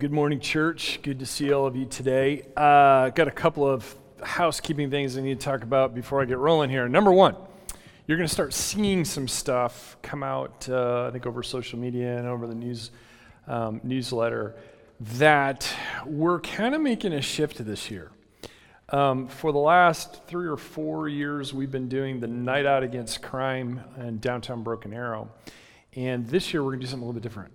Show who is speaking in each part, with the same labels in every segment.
Speaker 1: good morning, church. Good to see all of you today. Uh, got a couple of housekeeping things I need to talk about before I get rolling here. Number one, you're going to start seeing some stuff come out, uh, I think, over social media and over the news um, newsletter that we're kind of making a shift this year. Um, for the last three or four years, we've been doing the Night Out Against Crime in downtown Broken Arrow. And this year, we're going to do something a little bit different.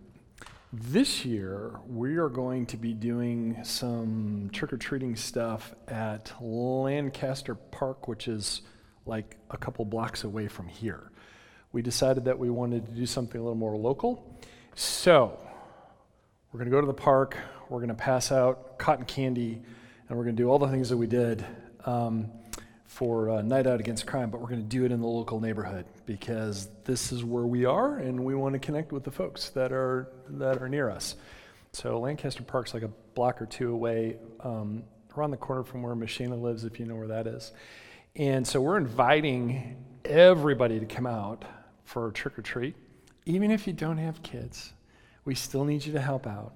Speaker 1: This year, we are going to be doing some trick or treating stuff at Lancaster Park, which is like a couple blocks away from here. We decided that we wanted to do something a little more local. So, we're going to go to the park, we're going to pass out cotton candy, and we're going to do all the things that we did. Um, for uh, Night Out Against Crime, but we're going to do it in the local neighborhood because this is where we are, and we want to connect with the folks that are that are near us. So Lancaster Park's like a block or two away, um, around the corner from where Machina lives, if you know where that is. And so we're inviting everybody to come out for a trick or treat, even if you don't have kids. We still need you to help out.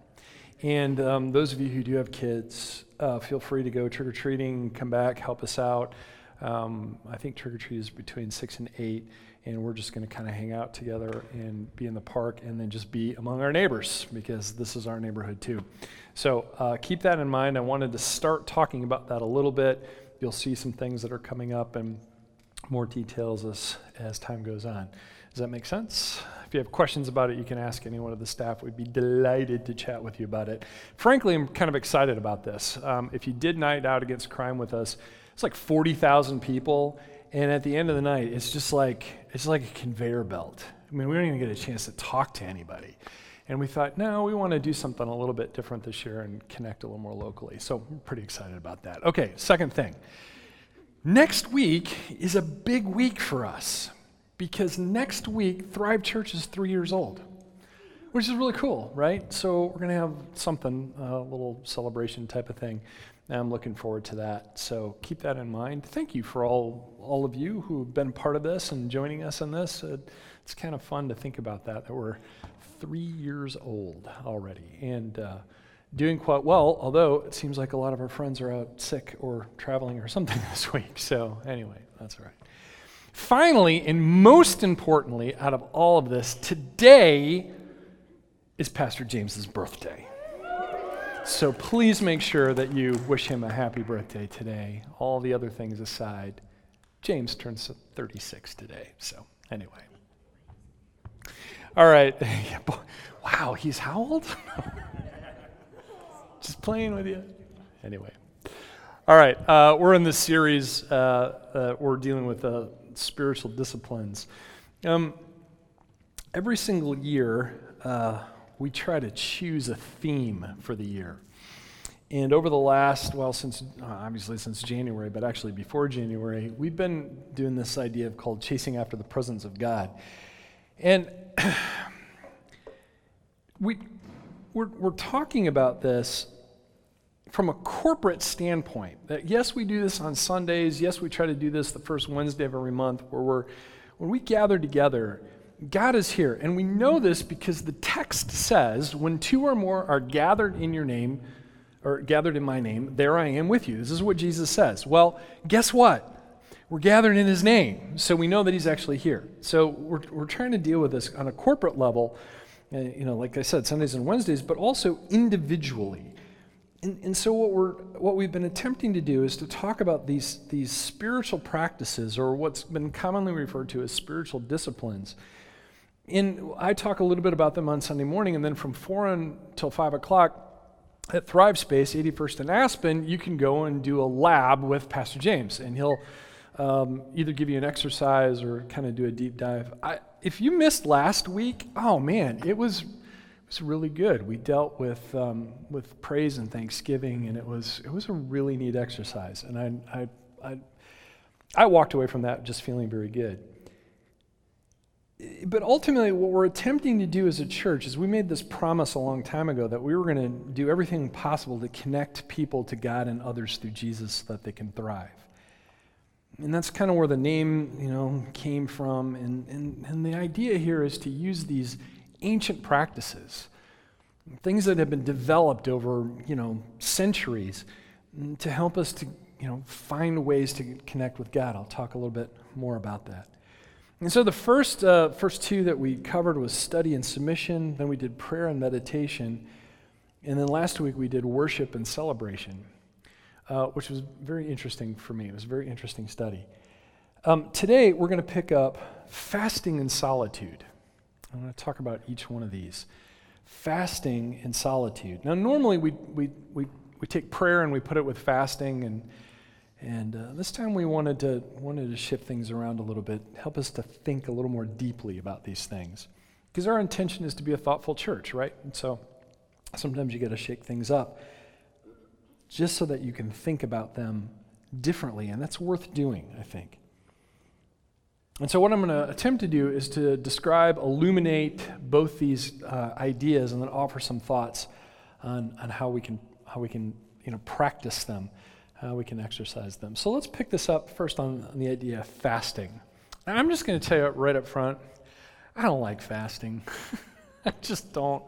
Speaker 1: And um, those of you who do have kids, uh, feel free to go trick or treating, come back, help us out. Um, I think trick or treat is between six and eight, and we're just going to kind of hang out together and be in the park and then just be among our neighbors because this is our neighborhood too. So uh, keep that in mind. I wanted to start talking about that a little bit. You'll see some things that are coming up and more details as, as time goes on. Does that make sense? If you have questions about it, you can ask any one of the staff. We'd be delighted to chat with you about it. Frankly, I'm kind of excited about this. Um, if you did Night Out Against Crime with us, it's like 40,000 people, and at the end of the night, it's just like it's like a conveyor belt. I mean, we don't even get a chance to talk to anybody. And we thought, no, we want to do something a little bit different this year and connect a little more locally. So we're pretty excited about that. Okay, second thing. Next week is a big week for us because next week, Thrive Church is three years old, which is really cool, right? So we're going to have something, a little celebration type of thing. I'm looking forward to that. So keep that in mind. Thank you for all, all of you who've been part of this and joining us in this. It's kind of fun to think about that, that we're three years old already and uh, doing quite well, although it seems like a lot of our friends are out sick or traveling or something this week. So, anyway, that's all right. Finally, and most importantly, out of all of this, today is Pastor James's birthday. So please make sure that you wish him a happy birthday today. All the other things aside, James turns 36 today. So, anyway. All right. wow, he's how old? Just playing with you. Anyway. All right. Uh, we're in this series, uh, uh, we're dealing with uh, spiritual disciplines. Um, every single year, uh, we try to choose a theme for the year. And over the last, well, since uh, obviously since January, but actually before January, we've been doing this idea of called chasing after the presence of God. And we, we're, we're talking about this from a corporate standpoint. That yes, we do this on Sundays. Yes, we try to do this the first Wednesday of every month, where we're when we gather together God is here. And we know this because the text says, when two or more are gathered in your name, or gathered in my name, there I am with you. This is what Jesus says. Well, guess what? We're gathered in his name, so we know that he's actually here. So we're, we're trying to deal with this on a corporate level, uh, you know, like I said, Sundays and Wednesdays, but also individually. And, and so what we're what we've been attempting to do is to talk about these these spiritual practices or what's been commonly referred to as spiritual disciplines in, I talk a little bit about them on Sunday morning, and then from 4 until 5 o'clock at Thrive Space, 81st and Aspen, you can go and do a lab with Pastor James, and he'll um, either give you an exercise or kind of do a deep dive. I, if you missed last week, oh man, it was was really good. We dealt with um, with praise and thanksgiving, and it was it was a really neat exercise, and I I I, I walked away from that just feeling very good but ultimately, what we're attempting to do as a church is we made this promise a long time ago that we were going to do everything possible to connect people to God and others through Jesus so that they can thrive. And that's kind of where the name, you know, came from. And, and, and the idea here is to use these ancient practices things that have been developed over, you know, centuries to help us to, you know, find ways to connect with God. I'll talk a little bit more about that. And so the first, uh, first two that we covered was study and submission, then we did prayer and meditation, and then last week we did worship and celebration, uh, which was very interesting for me. It was a very interesting study. Um, today we're going to pick up fasting and solitude. I'm going to talk about each one of these. Fasting and solitude. Now, normally we, we, we, we take prayer and we put it with fasting, and, and uh, this time we wanted to, wanted to shift things around a little bit, help us to think a little more deeply about these things. Because our intention is to be a thoughtful church, right? And so sometimes you got to shake things up just so that you can think about them differently, and that's worth doing, I think. And so, what I'm going to attempt to do is to describe, illuminate both these uh, ideas, and then offer some thoughts on, on how we can, how we can you know, practice them, how we can exercise them. So, let's pick this up first on, on the idea of fasting. I'm just going to tell you right up front I don't like fasting. I just don't.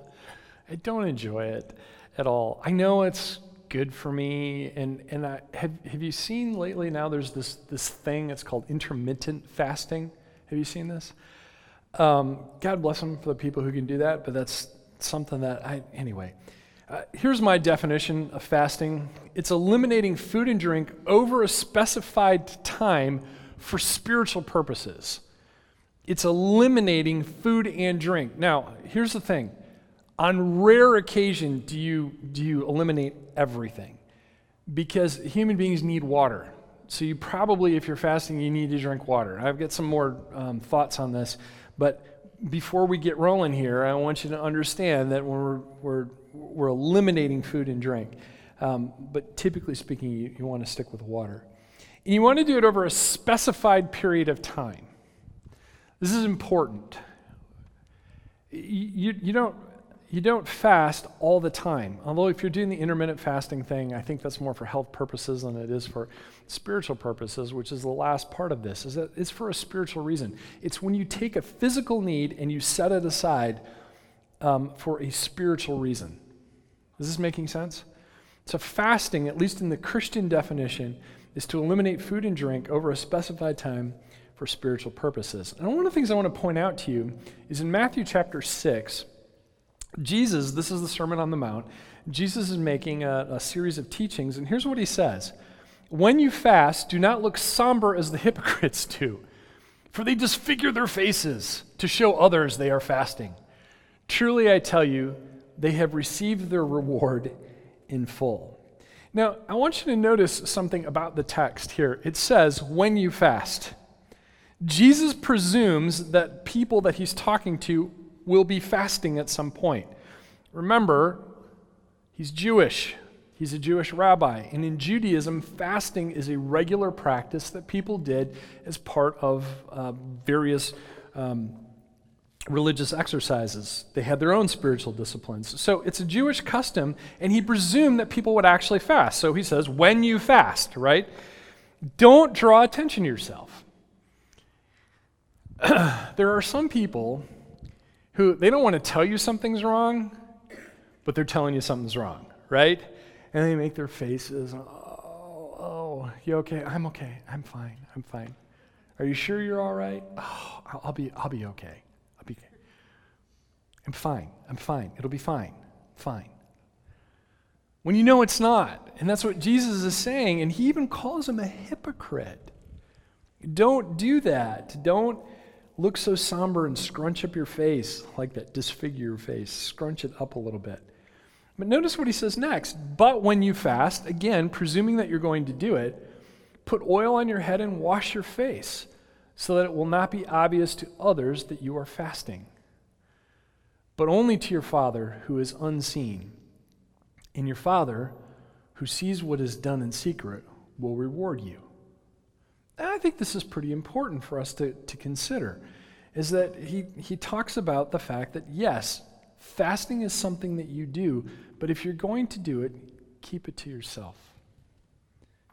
Speaker 1: I don't enjoy it at all. I know it's good for me. And, and I, have, have you seen lately now there's this, this thing, it's called intermittent fasting. Have you seen this? Um, God bless them for the people who can do that, but that's something that I, anyway. Uh, here's my definition of fasting it's eliminating food and drink over a specified time for spiritual purposes. It's eliminating food and drink. Now, here's the thing on rare occasion do you, do you eliminate everything because human beings need water. So you probably, if you're fasting, you need to drink water. I've got some more um, thoughts on this, but before we get rolling here, I want you to understand that when we're, we're, we're eliminating food and drink, um, but typically speaking, you, you want to stick with water. And you want to do it over a specified period of time. This is important. You, you don't you don't fast all the time. Although, if you're doing the intermittent fasting thing, I think that's more for health purposes than it is for spiritual purposes, which is the last part of this, is that it's for a spiritual reason. It's when you take a physical need and you set it aside um, for a spiritual reason. Is this making sense? So, fasting, at least in the Christian definition, is to eliminate food and drink over a specified time for spiritual purposes. And one of the things I want to point out to you is in Matthew chapter 6, Jesus, this is the Sermon on the Mount, Jesus is making a, a, series of teachings, and here's what he says When you fast, do not look somber as the hypocrites do, for they disfigure their faces to show others they are fasting. Truly, I tell you, they have received their reward in full. Now, I want you to notice something about the text here. It says, when you fast. Jesus presumes that people that he's talking to will be fasting at some point. Remember, he's Jewish. He's a Jewish rabbi. And in Judaism, fasting is a regular practice that people did as part of uh, various um, religious exercises. They had their own spiritual disciplines. So it's a Jewish custom, and he presumed that people would actually fast. So he says, when you fast, right? Don't draw attention to yourself. there are some people who they don't want to tell you something's wrong, but they're telling you something's wrong, right? And they make their faces, oh, oh, you okay? I'm okay. I'm fine. I'm fine. Are you sure you're all right? Oh, I'll, be. I'll be okay. I'm fine. I'm fine. It'll be fine. Fine. When you know it's not. And that's what Jesus is saying. And he even calls him a hypocrite. Don't do that. Don't look so somber and scrunch up your face like that, disfigure your face, scrunch it up a little bit. But notice what he says next. But when you fast, again, presuming that you're going to do it, put oil on your head and wash your face, so that it will not be obvious to others that you are fasting, but only to your Father who is unseen. And your Father, who sees what is done in secret, will reward you. And I think this is pretty important for us to, to consider, is that he, he talks about the fact that, yes, fasting is something that you do, but if you're going to do it, keep it to yourself.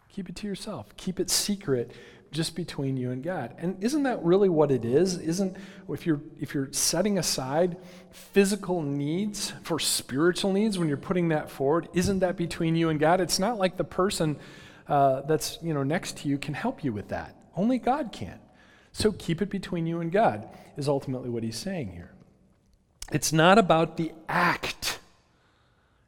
Speaker 1: Keep it to yourself. Keep it secret just between you and God. And isn't that really what it is? Isn't if you're if you're setting aside physical needs for spiritual needs when you're putting that forward, isn't that between you and God? It's not like the person uh, that's you know next to you can help you with that. Only God can. So keep it between you and God is ultimately what he's saying here. It's not about the act.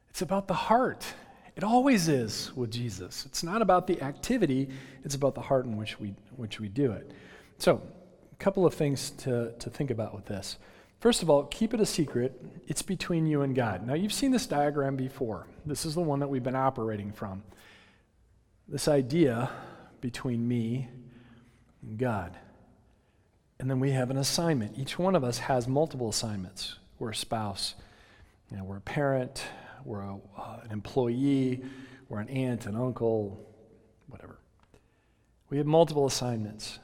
Speaker 1: It's about the heart. It always is with Jesus. It's not about the activity, it's about the heart in which we, which we do it. So, a couple of things to, to think about with this. First of all, keep it a secret. It's between you and God. Now, you've seen this diagram before. This is the one that we've been operating from. This idea between me and God. And then we have an assignment. Each one of us has multiple assignments. We're a spouse, you know, we're a parent, we're a, uh, an employee, we're an aunt, an uncle, whatever. We have multiple assignments.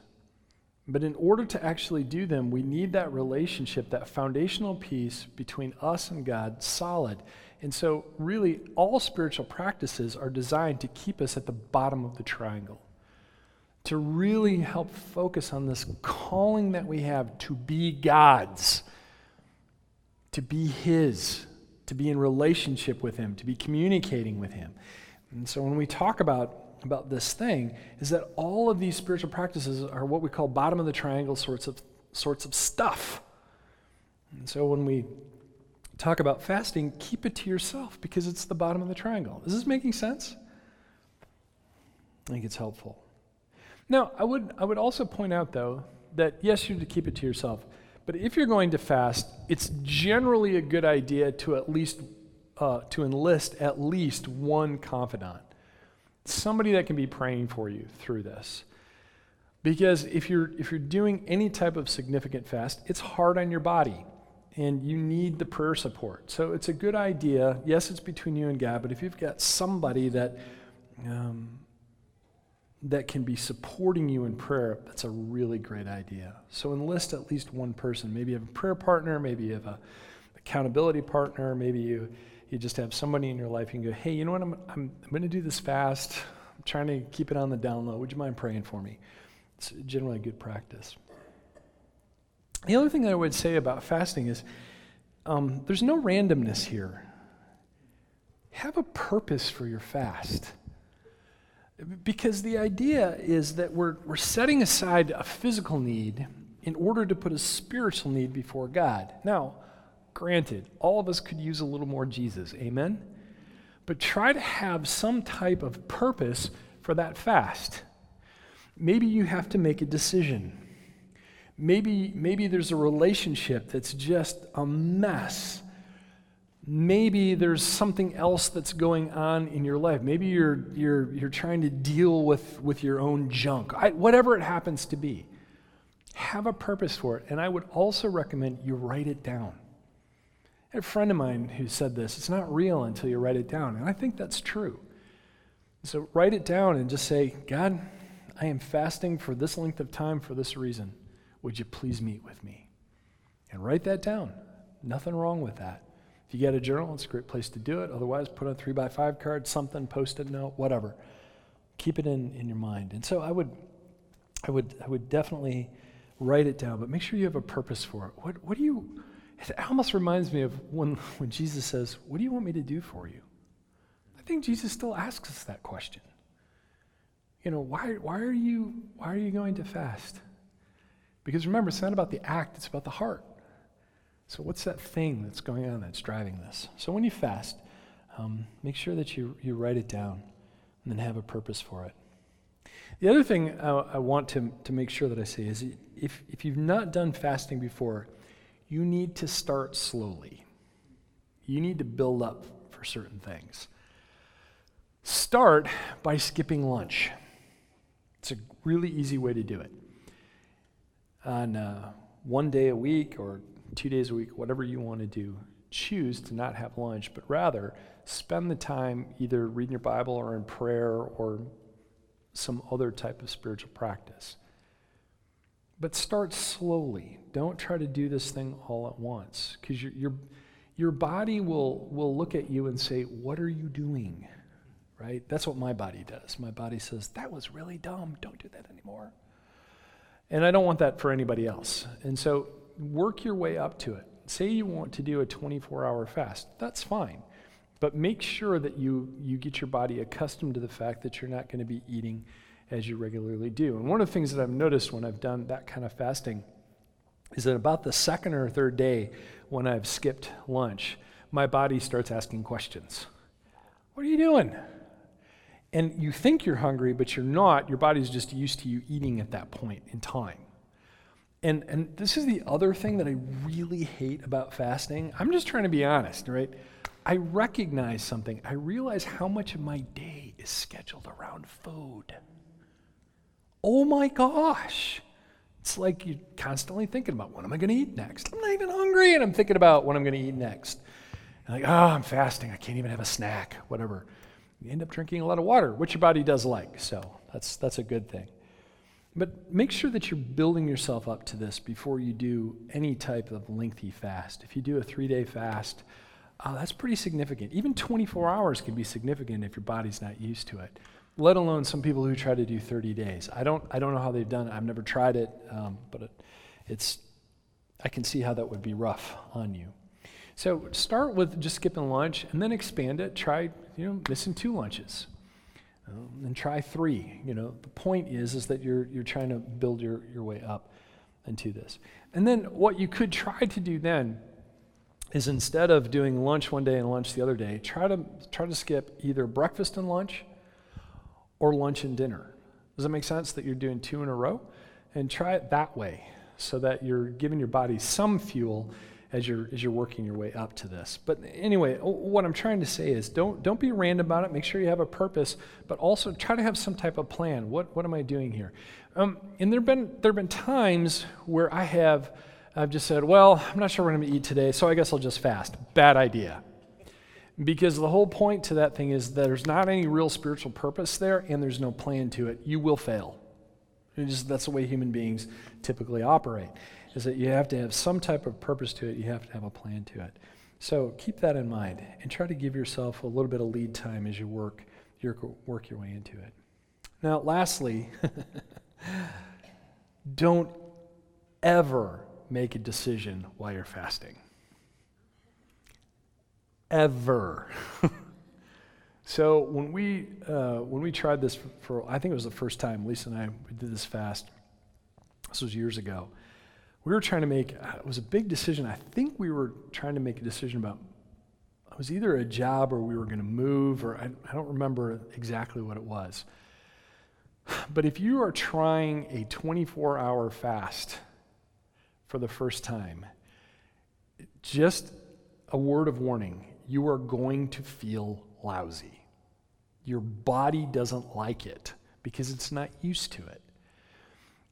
Speaker 1: But in order to actually do them, we need that relationship, that foundational piece between us and God solid. And so, really, all spiritual practices are designed to keep us at the bottom of the triangle, to really help focus on this calling that we have to be God's, to be His, to be in relationship with Him, to be communicating with Him. And so when we talk about, about this thing, is that all of these spiritual practices are what we call bottom of the triangle sorts of, sorts of stuff. And so when we talk about fasting, keep it to yourself because it's the bottom of the triangle. Is this making sense? I think it's helpful. Now, I would, I would also point out, though, that yes, you're to keep it to yourself. But if you're going to fast, it's generally a good idea to at least uh, to enlist at least one confidant, somebody that can be praying for you through this. Because if you're if you're doing any type of significant fast, it's hard on your body, and you need the prayer support. So it's a good idea. Yes, it's between you and God, but if you've got somebody that um, that can be supporting you in prayer, that's a really great idea. So enlist at least one person. Maybe you have a prayer partner, maybe you have a accountability partner, maybe you, you just have somebody in your life you can go, hey, you know what, I'm, I'm, I'm going to do this fast. I'm trying to keep it on the down low. Would you mind praying for me? It's generally a good practice. The other thing that I would say about fasting is um, there's no randomness here. Have a purpose for your fast. Because the idea is that we're, we're setting aside a physical need in order to put a spiritual need before God. Now, granted, all of us could use a little more Jesus, amen? But try to have some type of purpose for that fast. Maybe you have to make a decision. Maybe, maybe there's a relationship that's just a mess maybe there's something else that's going on in your life. Maybe you're, you're, you're trying to deal with, with your own junk, I, whatever it happens to be. Have a purpose for it. And I would also recommend you write it down. I had a friend of mine who said this it's not real until you write it down. And I think that's true. So write it down and just say, God, I am fasting for this length of time for this reason. Would you please meet with me? And write that down. Nothing wrong with that. If you get a journal, it's a great place to do it. Otherwise, put a three by five card, something, post it note, whatever. Keep it in, in your mind. And so I would, I would, I would definitely write it down, but make sure you have a purpose for it. What, what do you, it almost reminds me of when, when Jesus says, What do you want me to do for you? I think Jesus still asks us that question. You know, why, why, are you, why are you going to fast? Because remember, it's not about the act, it's about the heart. So, what's that thing that's going on that's driving this? So, when you fast, um, make sure that you, you write it down and then have a purpose for it. The other thing I, I want to, to make sure that I say is if, if you've not done fasting before, you need to start slowly. You need to build up for certain things. Start by skipping lunch. It's a really easy way to do it. On uh, one day a week or two days a week, whatever you want to do, choose to not have lunch, but rather spend the time either reading your Bible or in prayer or some other type of spiritual practice. But start slowly. Don't try to do this thing all at once because your, your, your body will, will look at you and say, What are you doing? right? That's what my body does. My body says, that was really dumb. Don't do that anymore. And I don't want that for anybody else. And so work your way up to it. Say you want to do a 24 hour fast. That's fine. But make sure that you, you get your body accustomed to the fact that you're not going to be eating as you regularly do. And one of the things that I've noticed when I've done that kind of fasting is that about the second or third day when I've skipped lunch, my body starts asking questions. What are you doing? And you think you're hungry, but you're not. Your body's just used to you eating at that point in time. And, and this is the other thing that I really hate about fasting. I'm just trying to be honest, right? I recognize something. I realize how much of my day is scheduled around food. Oh my gosh. It's like you're constantly thinking about what am I going to eat next? I'm not even hungry, and I'm thinking about what I'm going to eat next. And like, oh, I'm fasting. I can't even have a snack, whatever. You end up drinking a lot of water, which your body does like. So that's, that's a good thing. But make sure that you're building yourself up to this before you do any type of lengthy fast. If you do a three day fast, oh, that's pretty significant. Even 24 hours can be significant if your body's not used to it, let alone some people who try to do 30 days. I don't, I don't know how they've done it. I've never tried it, um, but it, it's, I can see how that would be rough on you. So start with just skipping lunch and then expand it. Try, you know, missing two lunches. Um, and try three. You know, the point is is that you're you're trying to build your, your way up into this. And then what you could try to do then is instead of doing lunch one day and lunch the other day, try to try to skip either breakfast and lunch or lunch and dinner. Does that make sense that you're doing two in a row? And try it that way so that you're giving your body some fuel as you're as you're working your way up to this. But anyway, what I'm trying to say is don't don't be random about it. Make sure you have a purpose, but also try to have some type of plan. What what am I doing here? Um, and there've been there've been times where I have I've just said, well, I'm not sure what I'm going to eat today, so I guess I'll just fast. Bad idea. Because the whole point to that thing is that there's not any real spiritual purpose there, and there's no plan to it. You will fail. Just, that's the way human beings typically operate is that you have to have some type of purpose to it, you have to have a plan to it. So keep that in mind and try to give yourself a little bit of lead time as you work your, work your way into it. Now, lastly, don't ever make a decision while you're fasting. Ever. so when we uh, when we tried this for, for, I think it was the first time Lisa and I did this fast. This was years ago we were trying to make, uh, it was a big decision. I think we were trying to make a decision about, it was either a job or we were going to move, or I, I don't remember exactly what it was. But if you are trying a 24 hour fast for the first time, just a word of warning you are going to feel lousy. Your body doesn't like it because it's not used to it.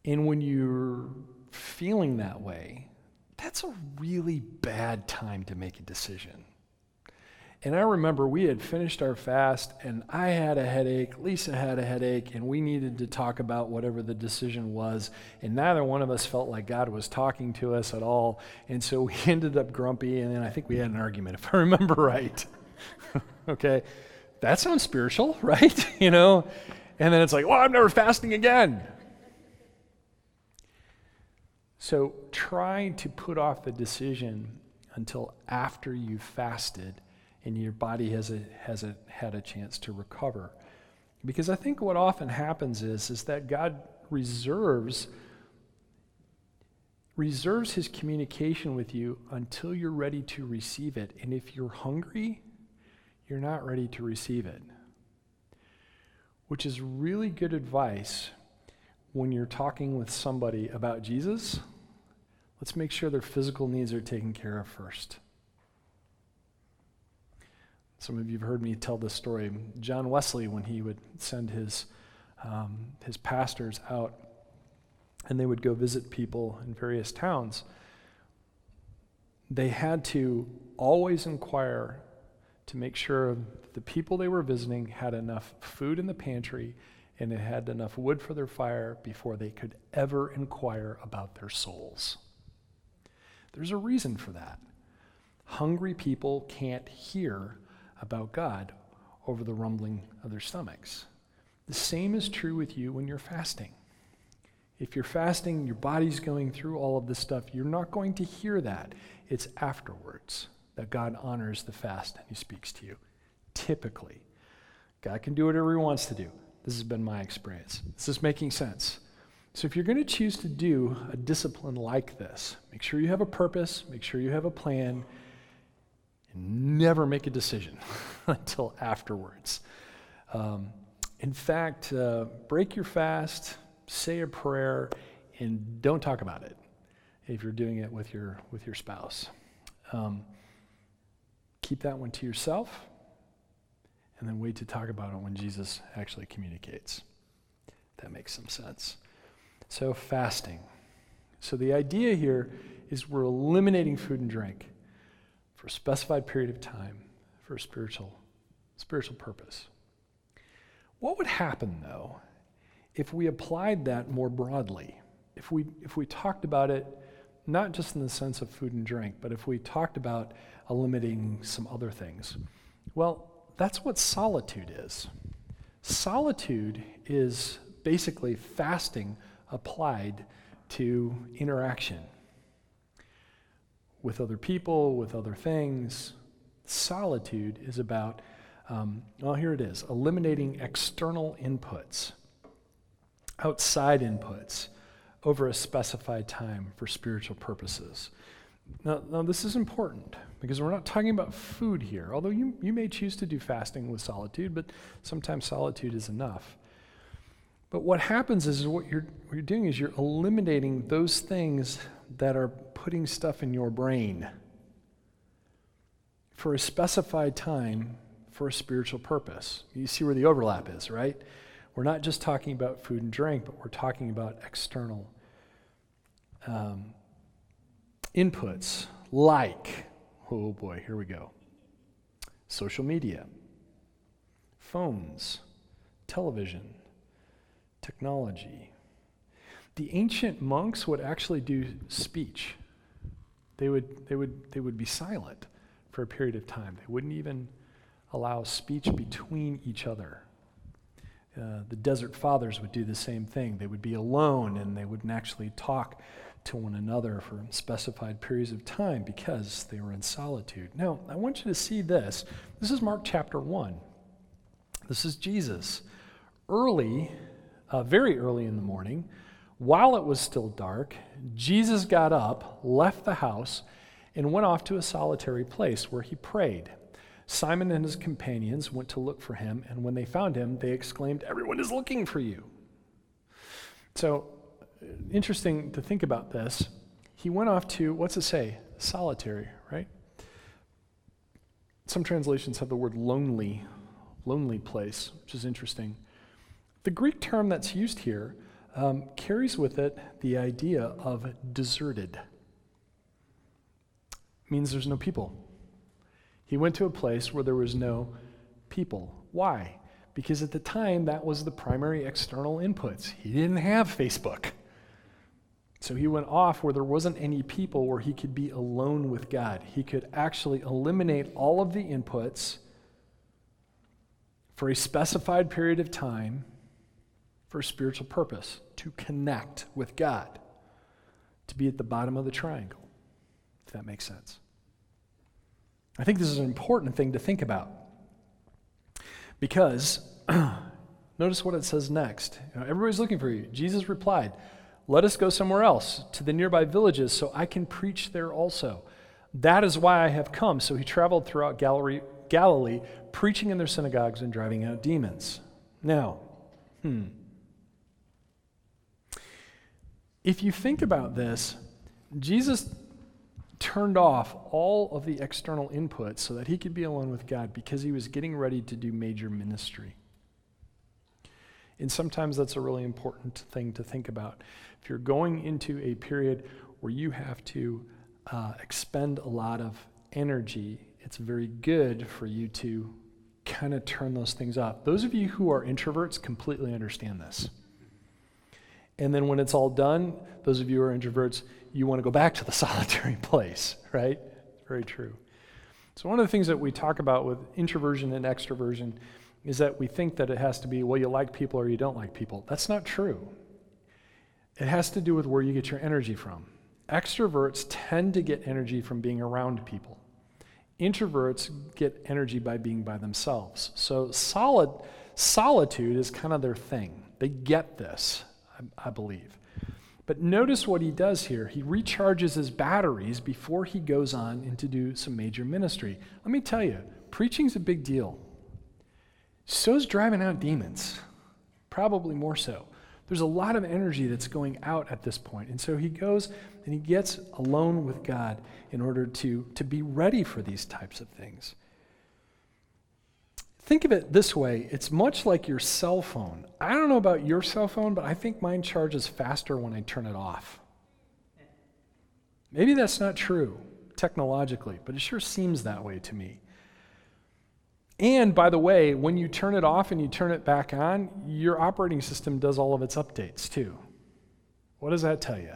Speaker 1: And when you're feeling that way, that's a really bad time to make a decision. And I remember we had finished our fast, and I had a headache, Lisa had a headache, and we needed to talk about whatever the decision was. And neither one of us felt like God was talking to us at all. And so we ended up grumpy, and then I think we had an argument, if I remember right. okay, that sounds spiritual, right? you know? And then it's like, well, I'm never fasting again. So try to put off the decision until after you've fasted and your body has, a, has had a chance to recover. Because I think what often happens is, is that God reserves reserves his communication with you until you're ready to receive it. And if you're hungry, you're not ready to receive it. Which is really good advice when you're talking with somebody about Jesus, let's make sure their physical needs are taken care of first. Some of you have heard me tell this story. John Wesley, when he would send his, um, his pastors out and they would go visit people in various towns, they had to always inquire to make sure the people they were visiting had enough food in the pantry and it had enough wood for their fire before they could ever inquire about their souls. There's a reason for that. Hungry people can't hear about God over the rumbling of their stomachs. The same is true with you when you're fasting. If you're fasting, your body's going through all of this stuff, you're not going to hear that. It's afterwards that God honors the fast and He speaks to you. Typically. God can do whatever He wants to do. This has been my experience. This is making sense. So, if you're going to choose to do a discipline like this, make sure you have a purpose, make sure you have a plan, and never make a decision until afterwards. Um, in fact, uh, break your fast, say a prayer, and don't talk about it if you're doing it with your, with your spouse. Um, keep that one to yourself, and then wait to talk about it when Jesus actually communicates. That makes some sense. So, fasting. So, the idea here is we're eliminating food and drink for a specified period of time for a spiritual, spiritual purpose. What would happen, though, if we applied that more broadly? If we, if we talked about it not just in the sense of food and drink, but if we talked about eliminating some other things? Well, that's what solitude is. Solitude is basically fasting applied to interaction with other people, with other things. Solitude is about, um, well, here it is eliminating external inputs, outside inputs over a specified time for spiritual purposes. Now, now, this is important because we're not talking about food here, although you, you may choose to do fasting with solitude, but sometimes solitude is enough. But what happens is what you're, what you're doing is you're eliminating those things that are putting stuff in your brain for a specified time for a spiritual purpose. You see where the overlap is, right? We're not just talking about food and drink, but we're talking about external um, inputs like, oh boy, here we go social media, phones, television, technology. The ancient monks would actually do speech. They would, they would, they would be silent for a period of time. They wouldn't even allow speech between each other. Uh, the desert fathers would do the same thing. They would be alone and they wouldn't actually talk to one another for specified periods of time because they were in solitude. Now, I want you to see this. This is Mark chapter 1. This is Jesus. Early, uh, very early in the morning, while it was still dark, Jesus got up, left the house, and went off to a solitary place where he prayed. Simon and his companions went to look for him, and when they found him, they exclaimed, Everyone is looking for you. So interesting to think about this. He went off to, what's it say? Solitary, right? Some translations have the word lonely, lonely place, which is interesting. The Greek term that's used here um, carries with it the idea of deserted. It means there's no people. He went to a place where there was no people. Why? Because at the time, that was the primary external inputs. He didn't have Facebook. So he went off where there wasn't any people where he could be alone with God. He could actually eliminate all of the inputs for a specified period of time for a spiritual purpose to connect with God, to be at the bottom of the triangle, if that makes sense. I think this is an important thing to think about because notice what it says next. You know, everybody's looking for you. Jesus replied, let us go somewhere else, to the nearby villages, so I can preach there also. That is why I have come. So he traveled throughout Galilee, Galilee preaching in their synagogues and driving out demons. Now, hmm. If you think about this, Jesus turned off all of the external inputs so that he could be alone with God because he was getting ready to do major ministry. And sometimes that's a really important thing to think about. If you're going into a period where you have to uh, expend a lot of energy, it's very good for you to kind of turn those things off. Those of you who are introverts completely understand this. And then when it's all done, those of you who are introverts, you want to go back to the solitary place, right? Very true. So, one of the things that we talk about with introversion and extroversion is that we think that it has to be, well, you like people or you don't like people. That's not true. It has to do with where you get your energy from. Extroverts tend to get energy from being around people. Introverts get energy by being by themselves. So solid, solitude is kind of their thing. They get this, I, I believe. But notice what he does here. He recharges his batteries before he goes on and to do some major ministry. Let me tell you, preaching's a big deal. So's driving out demons, probably more so. There's a lot of energy that's going out at this point. And so he goes and he gets alone with God in order to, to be ready for these types of things. Think of it this way it's much like your cell phone. I don't know about your cell phone, but I think mine charges faster when I turn it off. Maybe that's not true technologically, but it sure seems that way to me. And by the way, when you turn it off and you turn it back on, your operating system does all of its updates too. What does that tell you?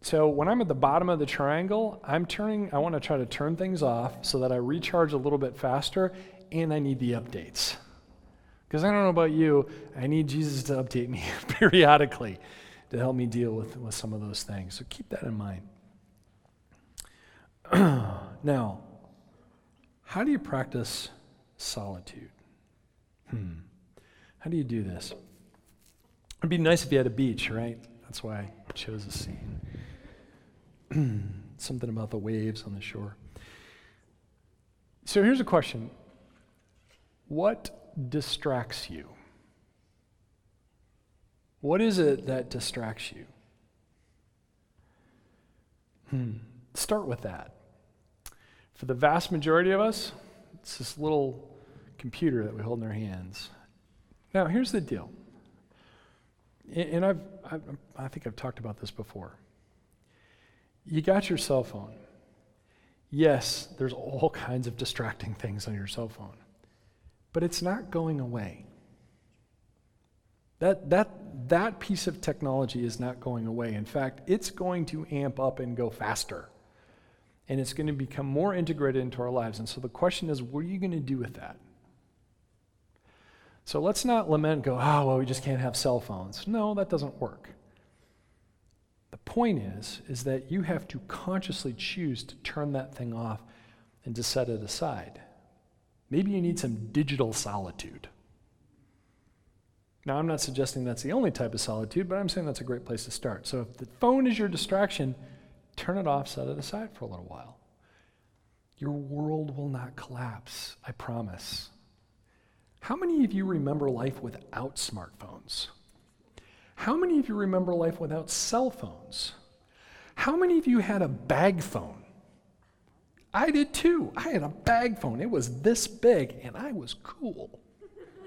Speaker 1: So when I'm at the bottom of the triangle, I'm turning, I want to try to turn things off so that I recharge a little bit faster and I need the updates. Because I don't know about you, I need Jesus to update me periodically to help me deal with, with some of those things. So keep that in mind. now, how do you practice solitude. Hmm. How do you do this? It'd be nice if you had a beach, right? That's why I chose a scene. Something about the waves on the shore. So here's a question What distracts you? What is it that distracts you? Hmm. Start with that. For the vast majority of us, it's this little computer that we hold in our hands. Now, here's the deal. And I've, I've, i think I've talked about this before. You got your cell phone. Yes, there's all kinds of distracting things on your cell phone, but it's not going away. That, that, that piece of technology is not going away. In fact, it's going to amp up and go faster and it's going to become more integrated into our lives. And so the question is, what are you going to do with that? So let's not lament, go, oh, well, we just can't have cell phones. No, that doesn't work. The point is, is that you have to consciously choose to turn that thing off and to set it aside. Maybe you need some digital solitude. Now, I'm not suggesting that's the only type of solitude, but I'm saying that's a great place to start. So if the phone is your distraction, turn it off, set it aside for a little while. Your world will not collapse, I promise. How many of you remember life without smartphones? How many of you remember life without cell phones? How many of you had a bag phone? I did too. I had a bag phone. It was this big, and I was cool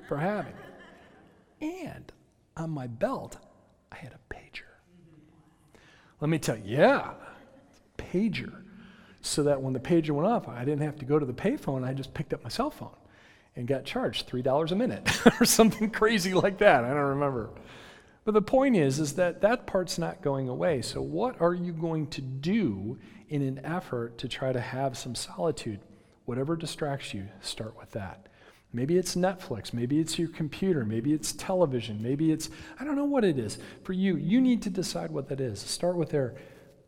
Speaker 1: for having it. And on my belt, I had a pager. Let me tell you, yeah, pager so that when the pager went off, I didn't have to go to the payphone. I just picked up my cell phone and got charged $3 a minute or something crazy like that. I don't remember. But the point is, is that that part's not going away. So what are you going to do in an effort to try to have some solitude? Whatever distracts you, start with that. Maybe it's Netflix, maybe it's your computer, maybe it's television, maybe it's, I don't know what it is. For you, you need to decide what that is. Start with there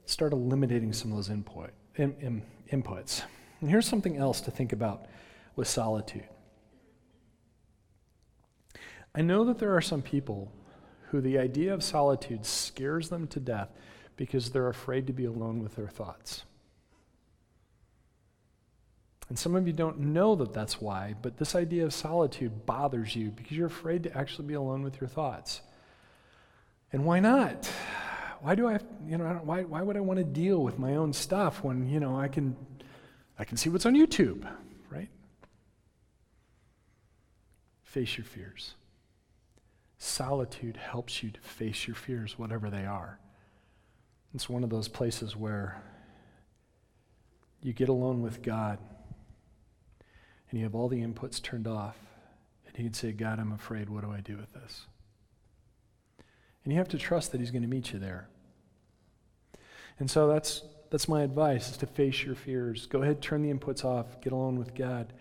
Speaker 1: start eliminating some of those input, in, in, inputs. And here's something else to think about with solitude. I know that there are some people who the idea of solitude scares them to death because they're afraid to be alone with their thoughts. And some of you don't know that that's why, but this idea of solitude bothers you because you're afraid to actually be alone with your thoughts. And why not? why do I, you know, why, why would I want to deal with my own stuff when, you know, I can, I can see what's on YouTube, right? Face your fears. Solitude helps you to face your fears, whatever they are. It's one of those places where you get alone with God and you have all the inputs turned off, and you can say, God, I'm afraid. What do I do with this? And you have to trust that He's going to meet you there. And so that's, That's my advice is to face your fears. Go ahead, turn the inputs off, get alone with God.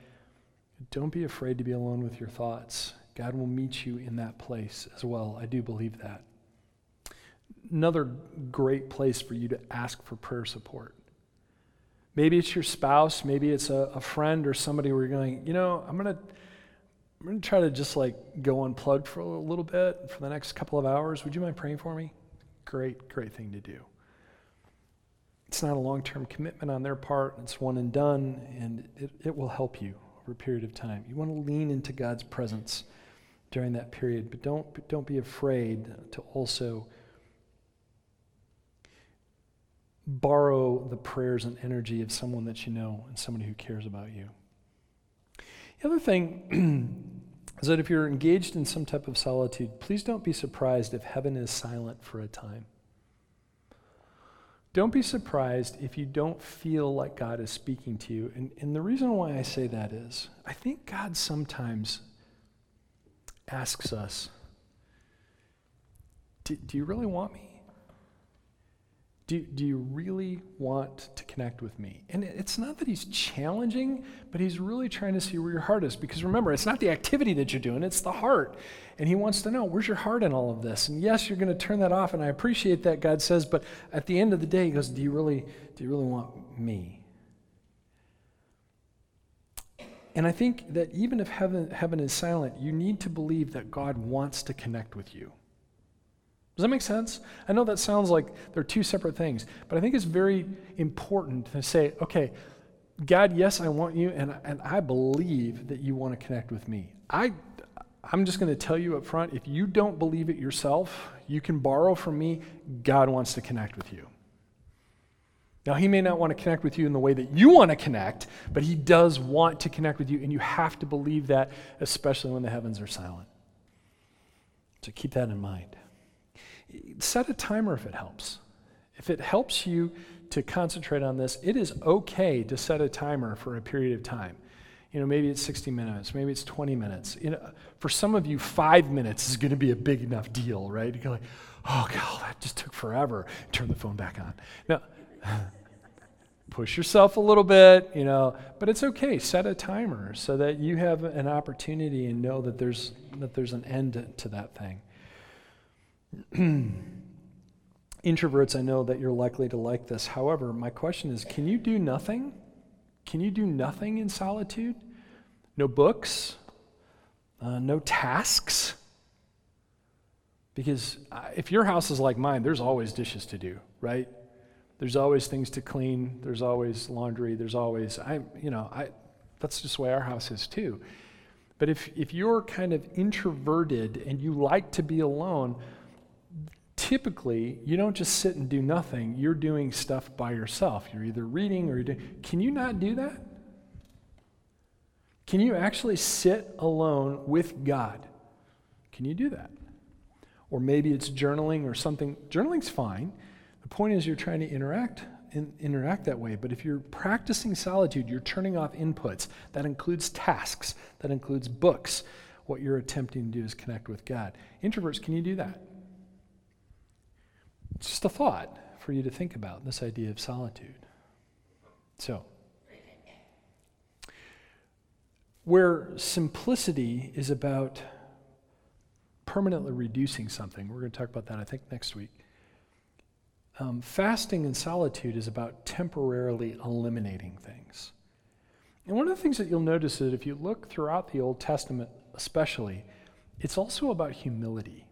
Speaker 1: Don't be afraid to be alone with your thoughts. God will meet you in that place as well. I do believe that. Another great place for you to ask for prayer support. Maybe it's your spouse, maybe it's a, a friend or somebody where you're going, you know, I'm going to I'm going to try to just like go unplugged for a little bit for the next couple of hours. Would you mind praying for me? Great, great thing to do. It's not a long term commitment on their part, it's one and done, and it, it will help you over a period of time. You want to lean into God's presence during that period, but don't, don't be afraid to also borrow the prayers and energy of someone that you know and somebody who cares about you. The other thing is that if you're engaged in some type of solitude, please don't be surprised if heaven is silent for a time. Don't be surprised if you don't feel like God is speaking to you. And, and the reason why I say that is I think God sometimes asks us, Do, you really want me? Do, do you really want to connect with me? And it's not that he's challenging, but he's really trying to see where your heart is. Because remember, it's not the activity that you're doing, it's the heart. And he wants to know, where's your heart in all of this? And yes, you're going to turn that off, and I appreciate that, God says, but at the end of the day, he goes, Do you really, do you really want me? And I think that even if heaven, heaven is silent, you need to believe that God wants to connect with you. Does that make sense? I know that sounds like they're two separate things, but I think it's very important to say, okay, God, yes, I want you, and, and I believe that you want to connect with me. I, I'm just going to tell you up front if you don't believe it yourself, you can borrow from me. God wants to connect with you. Now, He may not want to connect with you in the way that you want to connect, but He does want to connect with you, and you have to believe that, especially when the heavens are silent. So keep that in mind set a timer if it helps. If it helps you to concentrate on this, it is okay to set a timer for a period of time. You know, maybe it's 60 minutes, maybe it's 20 minutes. You know, for some of you, five minutes is going to be a big enough deal, right? You go like, oh, God, that just took forever. Turn the phone back on. Now, push yourself a little bit, you know, but it's okay. Set a timer so that you have an opportunity and know that there's, that there's an end to that thing. Introverts, I know that you're likely to like this. However, my question is can you do nothing? Can you do nothing in solitude? No books? Uh, no tasks? Because uh, if your house is like mine, there's always dishes to do, right? There's always things to clean. There's always laundry. There's always, I, you know, I, that's just the way our house is too. But if, if you're kind of introverted and you like to be alone, typically you don't just sit and do nothing you're doing stuff by yourself you're either reading or you're doing can you not do that can you actually sit alone with god can you do that or maybe it's journaling or something journaling's fine point is you're trying to interact in, interact that way but if you're practicing solitude you're turning off inputs. That includes tasks. That includes books. What you're attempting to do is connect with god. Introverts can you do that? It's just a thought for you to think about this idea of solitude. So, where simplicity is about permanently reducing something, we're going to talk about that, I think, next week. Um, fasting and solitude is about temporarily eliminating things. And one of the things that you'll notice is if you look throughout the Old Testament, especially, it's also about humility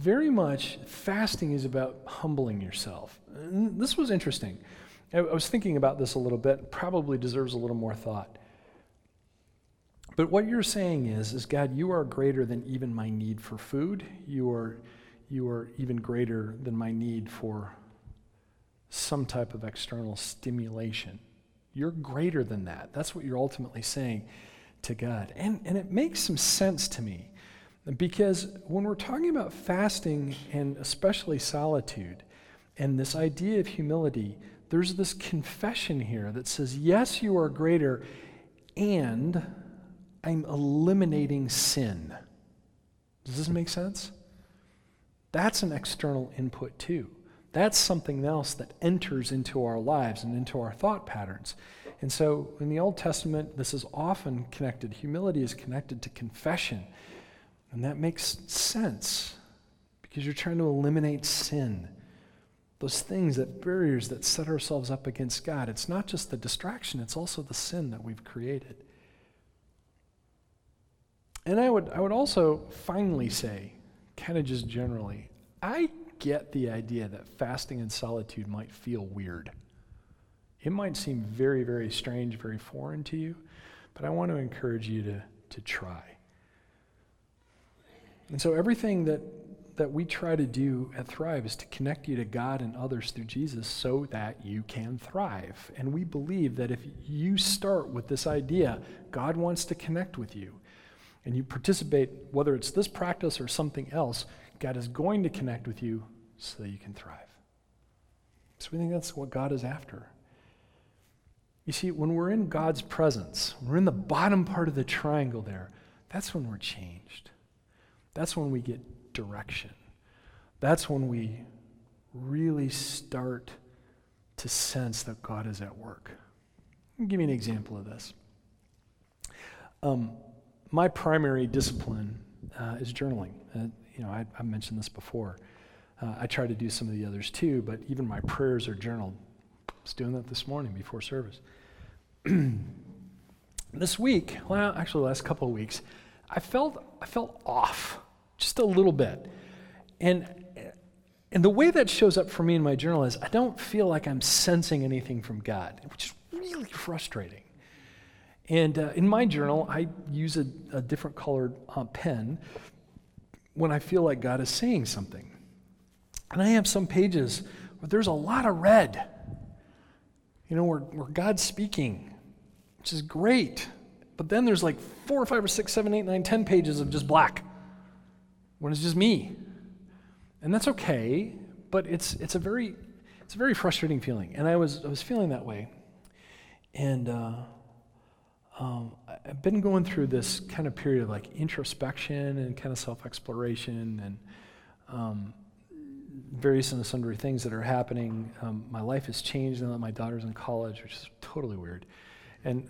Speaker 1: very much fasting is about humbling yourself. And this was interesting. I was thinking about this a little bit, probably deserves a little more thought. But what you're saying is, is God, you are greater than even my need for food. You are, you are even greater than my need for some type of external stimulation. You're greater than that. That's what you're ultimately saying to God. And, and it makes some sense to me. Because when we're talking about fasting and especially solitude and this idea of humility, there's this confession here that says, Yes, you are greater, and I'm eliminating sin. Does this make sense? That's an external input too. That's something else that enters into our lives and into our thought patterns. And so in the Old Testament, this is often connected. Humility is connected to confession. And that makes sense because you're trying to eliminate sin. Those things, that barriers that set ourselves up against God. It's not just the distraction, it's also the sin that we've created. And I would, I would also finally say, kind of just generally, I get the idea that fasting and solitude might feel weird. It might seem very, very strange, very foreign to you, but I want to encourage you to, to try. And so everything that, that we try to do at Thrive is to connect you to God and others through Jesus so that you can thrive. And we believe that if you start with this idea, God wants to connect with you, and you participate, whether it's this practice or something else, God is going to connect with you so that you can thrive. So we think that's what God is after. You see, when we're in God's presence, we're in the bottom part of the triangle there, that's when we're changed. That's when we get direction. That's when we really start to sense that God is at work. Give me an example of this. Um, my primary discipline uh, is journaling. Uh, you know, I, have mentioned this before. Uh, I try to do some of the others too, but even my prayers are journaled. I was doing that this morning before service. this week, well, actually, the last couple of weeks, I felt I felt off just a little bit, and and the way that shows up for me in my journal is I don't feel like I'm sensing anything from God, which is really frustrating. And uh, in my journal, I use a, a different colored uh, pen when I feel like God is saying something. And I have some pages where there's a lot of red, you know, where, where God's speaking, which is great. But then there's like four or five or six, seven, eight, nine, ten pages of just black when it's just me. And that's okay, but it's, it's, a, very, it's a very frustrating feeling. And I was, I was feeling that way. And, uh, um, I've been going through this kind of period of like introspection and kind of self exploration and um, various and sundry things that are happening. Um, my life has changed now that my daughter's in college, which is totally weird. And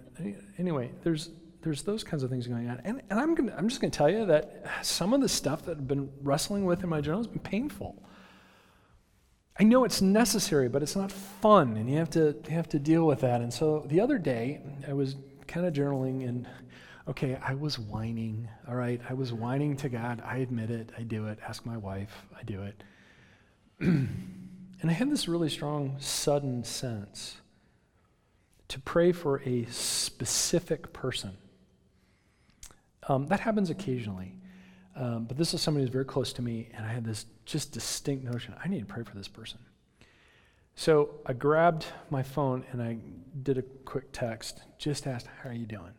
Speaker 1: anyway, there's there's those kinds of things going on. And, and I'm, gonna, I'm just going to tell you that some of the stuff that I've been wrestling with in my journal has been painful. I know it's necessary, but it's not fun, and you have to, you have to deal with that. And so the other day, I was kind of journaling and okay, I was whining, all right? I was whining to God. I admit it. I do it. Ask my wife. I do it. and I had this really strong, sudden sense to pray for a specific person. Um, that happens occasionally. Um, but this is somebody who's very close to me, and I had this just distinct notion I need to pray for this person. So I grabbed my phone and I did a quick text, just asked, How are you doing?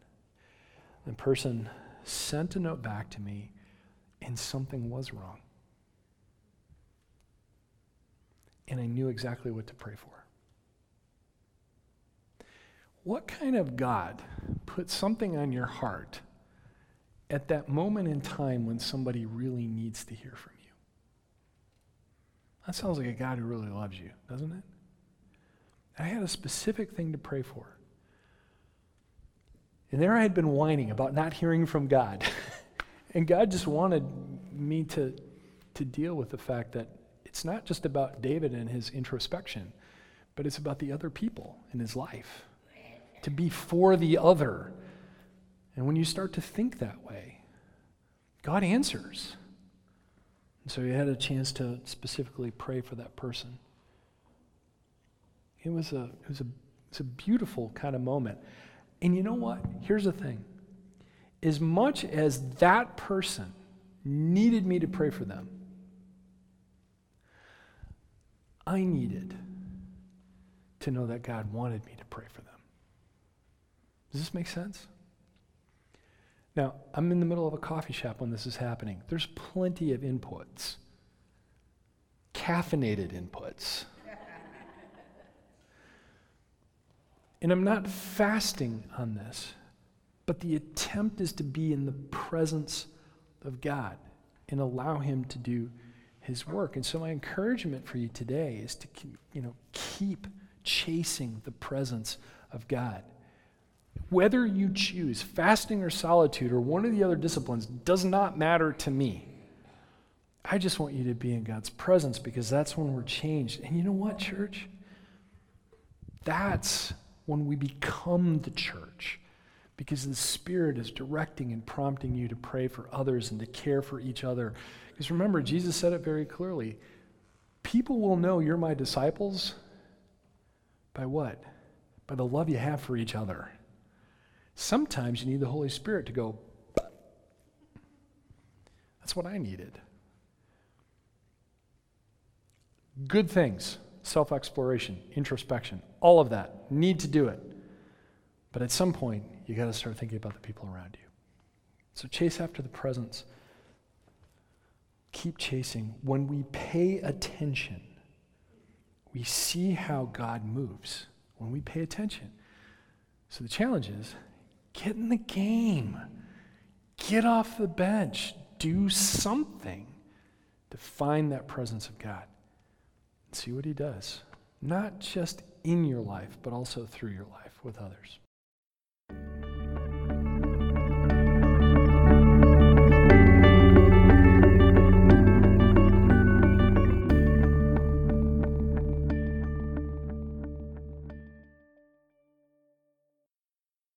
Speaker 1: The person sent a note back to me, and something was wrong. And I knew exactly what to pray for. What kind of God put something on your heart at that moment in time when somebody really needs to hear from you? That sounds like a God who really loves you, doesn't it? I had a specific thing to pray for. And there I had been whining about not hearing from God. and God just wanted me to, to deal with the fact that it's not just about David and his introspection, but it's about the other people in his life. To be for the other. And when you start to think that way, God answers. And so he had a chance to specifically pray for that person. It was a, it was a, it's a beautiful kind of moment. And you know what? Here's the thing. As much as that person needed me to pray for them, I needed to know that God wanted me to pray for them. Does this make sense? Now, I'm in the middle of a coffee shop when this is happening. There's plenty of inputs, caffeinated inputs. and I'm not fasting on this, but the attempt is to be in the presence of God and allow Him to do his work. And so my encouragement for you today is to you know keep chasing the presence of God. Whether you choose fasting or solitude or one of the other disciplines does not matter to me. I just want you to be in God's presence because that's when we're changed. And you know what, church? That's when we become the church because the Spirit is directing and prompting you to pray for others and to care for each other. Because remember, Jesus said it very clearly people will know you're my disciples by what? By the love you have for each other. Sometimes you need the Holy Spirit to go, that's what I needed. Good things, self exploration, introspection, all of that. Need to do it. But at some point, you got to start thinking about the people around you. So chase after the presence. Keep chasing. When we pay attention, we see how God moves when we pay attention. So the challenge is get in the game, get off the bench, do something to find that presence of God. And see what He does, not just in your life, but also through your life with others.